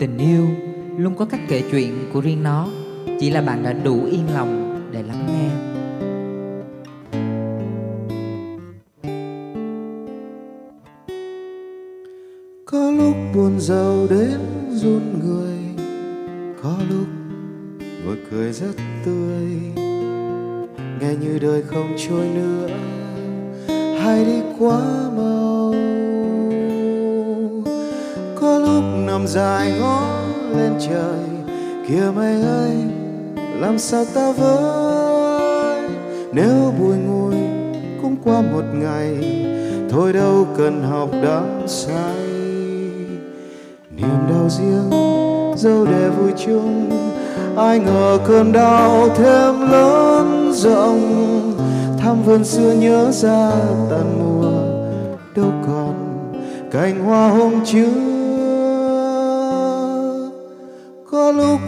tình yêu, luôn có cách kể chuyện của riêng nó chỉ là bạn đã đủ yên lòng để lắng nghe có lúc buồn giàu đến run người, có lúc ngồi cười rất tươi nghe như đời không trôi nữa, hay đi quá mơ. Lúc nằm dài ngó lên trời. Kia mây ơi, làm sao ta với nếu bùi ngùi cũng qua một ngày, thôi đâu cần học đắm say. Niềm đau riêng dẫu để vui chung. Ai ngờ cơn đau thêm lớn rộng. Thăm vườn xưa nhớ ra tàn mùa, đâu còn cành hoa hôm trước.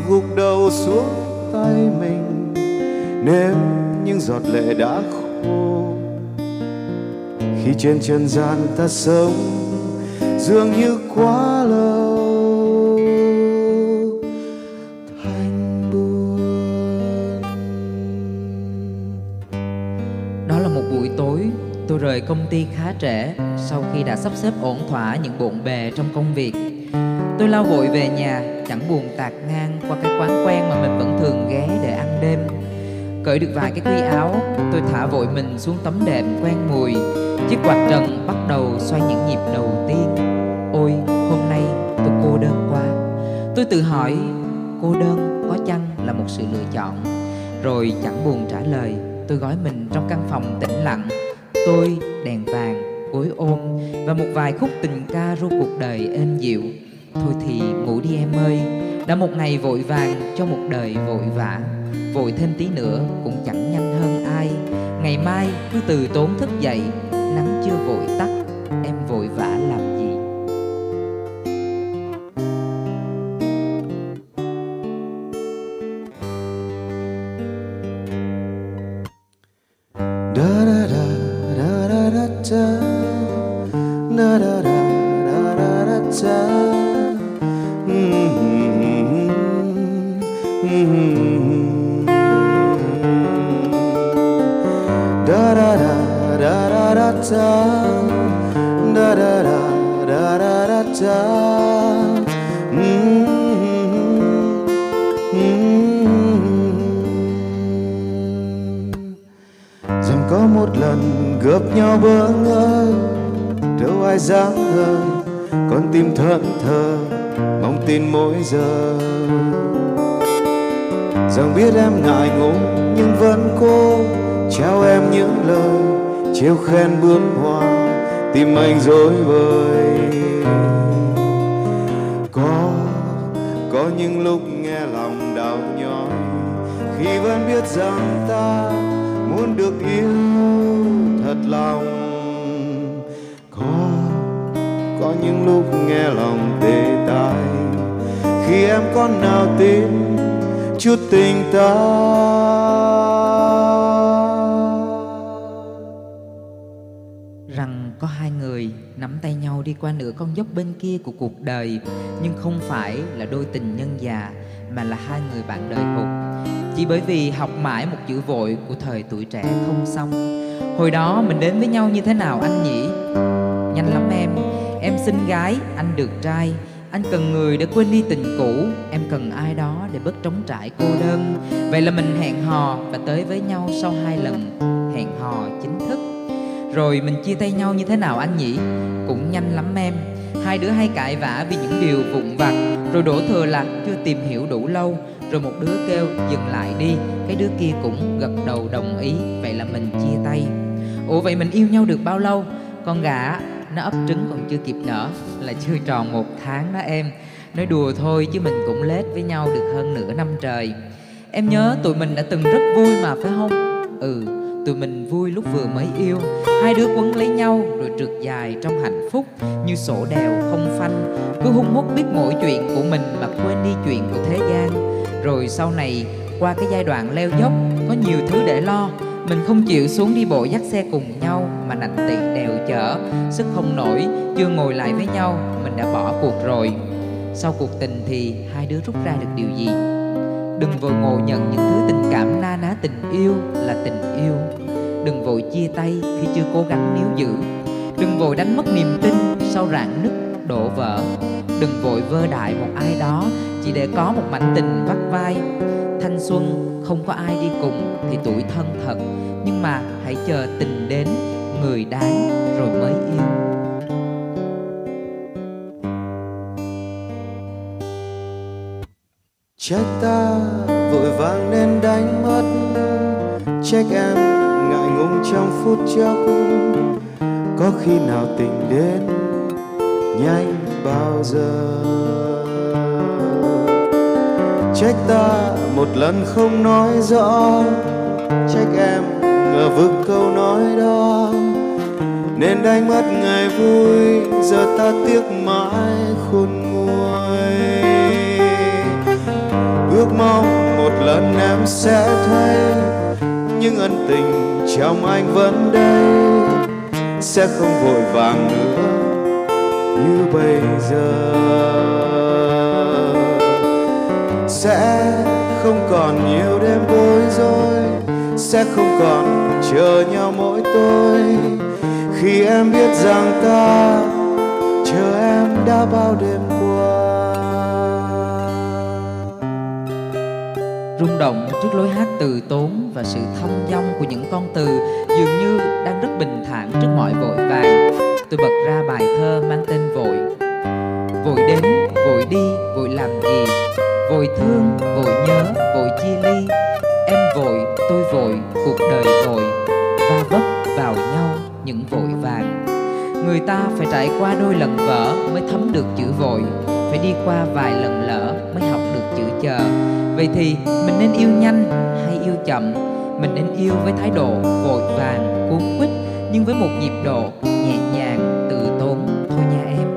Gục đầu xuống tay mình nếu những giọt lệ đã khô. Khi trên trần gian ta sống, dường như quá lâu. Thành buồn đó là một buổi tối, tôi rời công ty khá trễ sau khi đã sắp xếp ổn thỏa những bộn bề trong công việc tôi lao vội về nhà, chẳng buồn tạc ngang qua cái quán quen mà mình vẫn thường ghé để ăn đêm. Cởi được vài cái quy áo, tôi thả vội mình xuống tấm đệm quen mùi. Chiếc quạt trần bắt đầu xoay những nhịp đầu tiên. Ôi, hôm nay tôi cô đơn quá. Tôi tự hỏi, cô đơn, có chăng là một sự lựa chọn? Rồi chẳng buồn trả lời, tôi gói mình trong căn phòng tĩnh lặng. Tôi đèn vàng gối ôm. Và một vài khúc tình ca ru cuộc đời êm dịu. Thôi thì ngủ đi em ơi, đã một ngày vội vàng cho một đời vội vã. Vội thêm tí nữa cũng chẳng nhanh hơn ai. Ngày mai cứ từ tốn thức dậy, nắng chưa vội tắt. da da da da da da da Rằng có một lần gặp nhau bơ ngơ Đâu ai dám ngờ, Con tim thẫn thờ, Mong tin mỗi giờ. Rằng biết em ngại ngùng Nhưng vẫn cố Trao em những lời trêu khen bướm hoa tim anh dối bời. Có có những lúc nghe lòng đau nhói, khi vẫn biết rằng ta muốn được yêu thật lòng. Có có những lúc nghe lòng tê tái, khi em con nào tin chút tình ta. Rằng có hai người nắm tay nhau đi qua nửa con dốc bên kia của cuộc đời, nhưng không phải là đôi tình nhân già, mà là hai người bạn đời hụt. Chỉ bởi vì học mãi một chữ vội của thời tuổi trẻ không xong. Hồi đó mình đến với nhau như thế nào anh nhỉ? Nhanh lắm em. Em xinh gái, anh được trai. Anh cần người để quên đi tình cũ. Em cần ai đó để bớt trống trải cô đơn. Vậy là mình hẹn hò và tới với nhau sau hai lần. Hẹn hò chính thức rồi mình chia tay nhau như thế nào anh nhỉ? Cũng nhanh lắm em. Hai đứa hay cãi vã vì những điều vụn vặt. Rồi đổ thừa là chưa tìm hiểu đủ lâu. Rồi một đứa kêu, dừng lại đi. Cái đứa kia cũng gật đầu đồng ý. Vậy là mình chia tay. Ủa, vậy mình yêu nhau được bao lâu? Con gà nó ấp trứng còn chưa kịp nở. Là chưa tròn một tháng đó em. Nói đùa thôi chứ mình cũng lết với nhau được hơn nửa năm trời. Em nhớ tụi mình đã từng rất vui mà, phải không? Ừ tụi mình vui lúc vừa mới yêu. Hai đứa quấn lấy nhau rồi trượt dài trong hạnh phúc. Như sổ đèo không phanh. Cứ hung hút biết mỗi chuyện của mình mà quên đi chuyện của thế gian. Rồi sau này, qua cái giai đoạn leo dốc, có nhiều thứ để lo. Mình không chịu xuống đi bộ dắt xe cùng nhau mà nạnh tị đèo chở. Sức không nổi, chưa ngồi lại với nhau, mình đã bỏ cuộc rồi. Sau cuộc tình thì hai đứa rút ra được điều gì? Đừng vội ngộ nhận những thứ tình cảm na ná tình yêu là tình yêu. Đừng vội chia tay khi chưa cố gắng níu giữ. Đừng vội đánh mất niềm tin sau rạn nứt, đổ vỡ. Đừng vội vơ đại một ai đó chỉ để có một mảnh tình vắt vai. Thanh xuân không có ai đi cùng thì tuổi thân thật, nhưng mà hãy chờ tình đến người đáng rồi mới yêu. Trách ta, vội vàng nên đánh mất. Trách em ngại ngùng trong phút chốc. Có khi nào tình đến nhanh bao giờ? Trách ta một lần không nói rõ. Trách em ngờ vực câu nói đó. Nên đánh mất ngày vui, giờ ta tiếc mãi khôn nguôi. Em sẽ thấy những ân tình trong anh vẫn đây. Sẽ không vội vàng nữa như bây giờ. Sẽ không còn nhiều đêm bối rối, sẽ không còn chờ nhau mỗi tối. Khi em biết rằng ta, chờ em đã bao đêm rung động trước lối hát từ tốn và sự thông dong của những con từ dường như đang rất bình thản trước mọi vội vàng. Tôi bật ra bài thơ mang tên vội. Vội đến, vội đi, vội làm gì? Vội thương, vội nhớ, vội chia ly. Em vội, tôi vội, cuộc đời vội. Va vấp vào nhau những vội vàng. Người ta phải trải qua đôi lần vỡ mới thấm được chữ vội. Phải đi qua vài lần lỡ mới học được chữ chờ vậy thì mình nên yêu nhanh hay yêu chậm? Mình nên yêu với thái độ vội vàng, cuốn quýt, nhưng với một nhịp độ nhẹ nhàng từ tốn thôi nha em.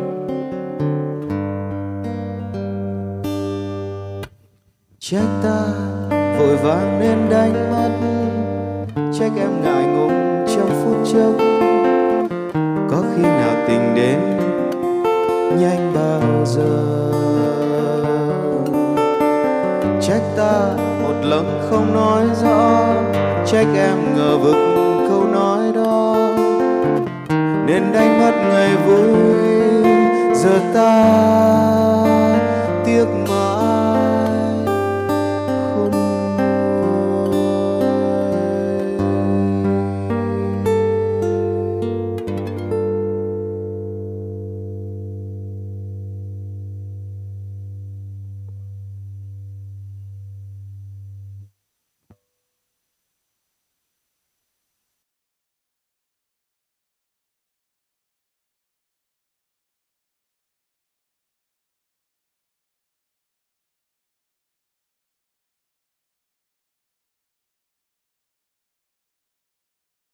Trách ta, vội vàng nên đánh mất. Trách em ngại ngùng trong phút chốc. Có khi nào tình đến nhanh bao giờ? Trách một lần không nói rõ, trách em ngờ vực câu nói đó. Nên đánh mất ngày vui, giờ ta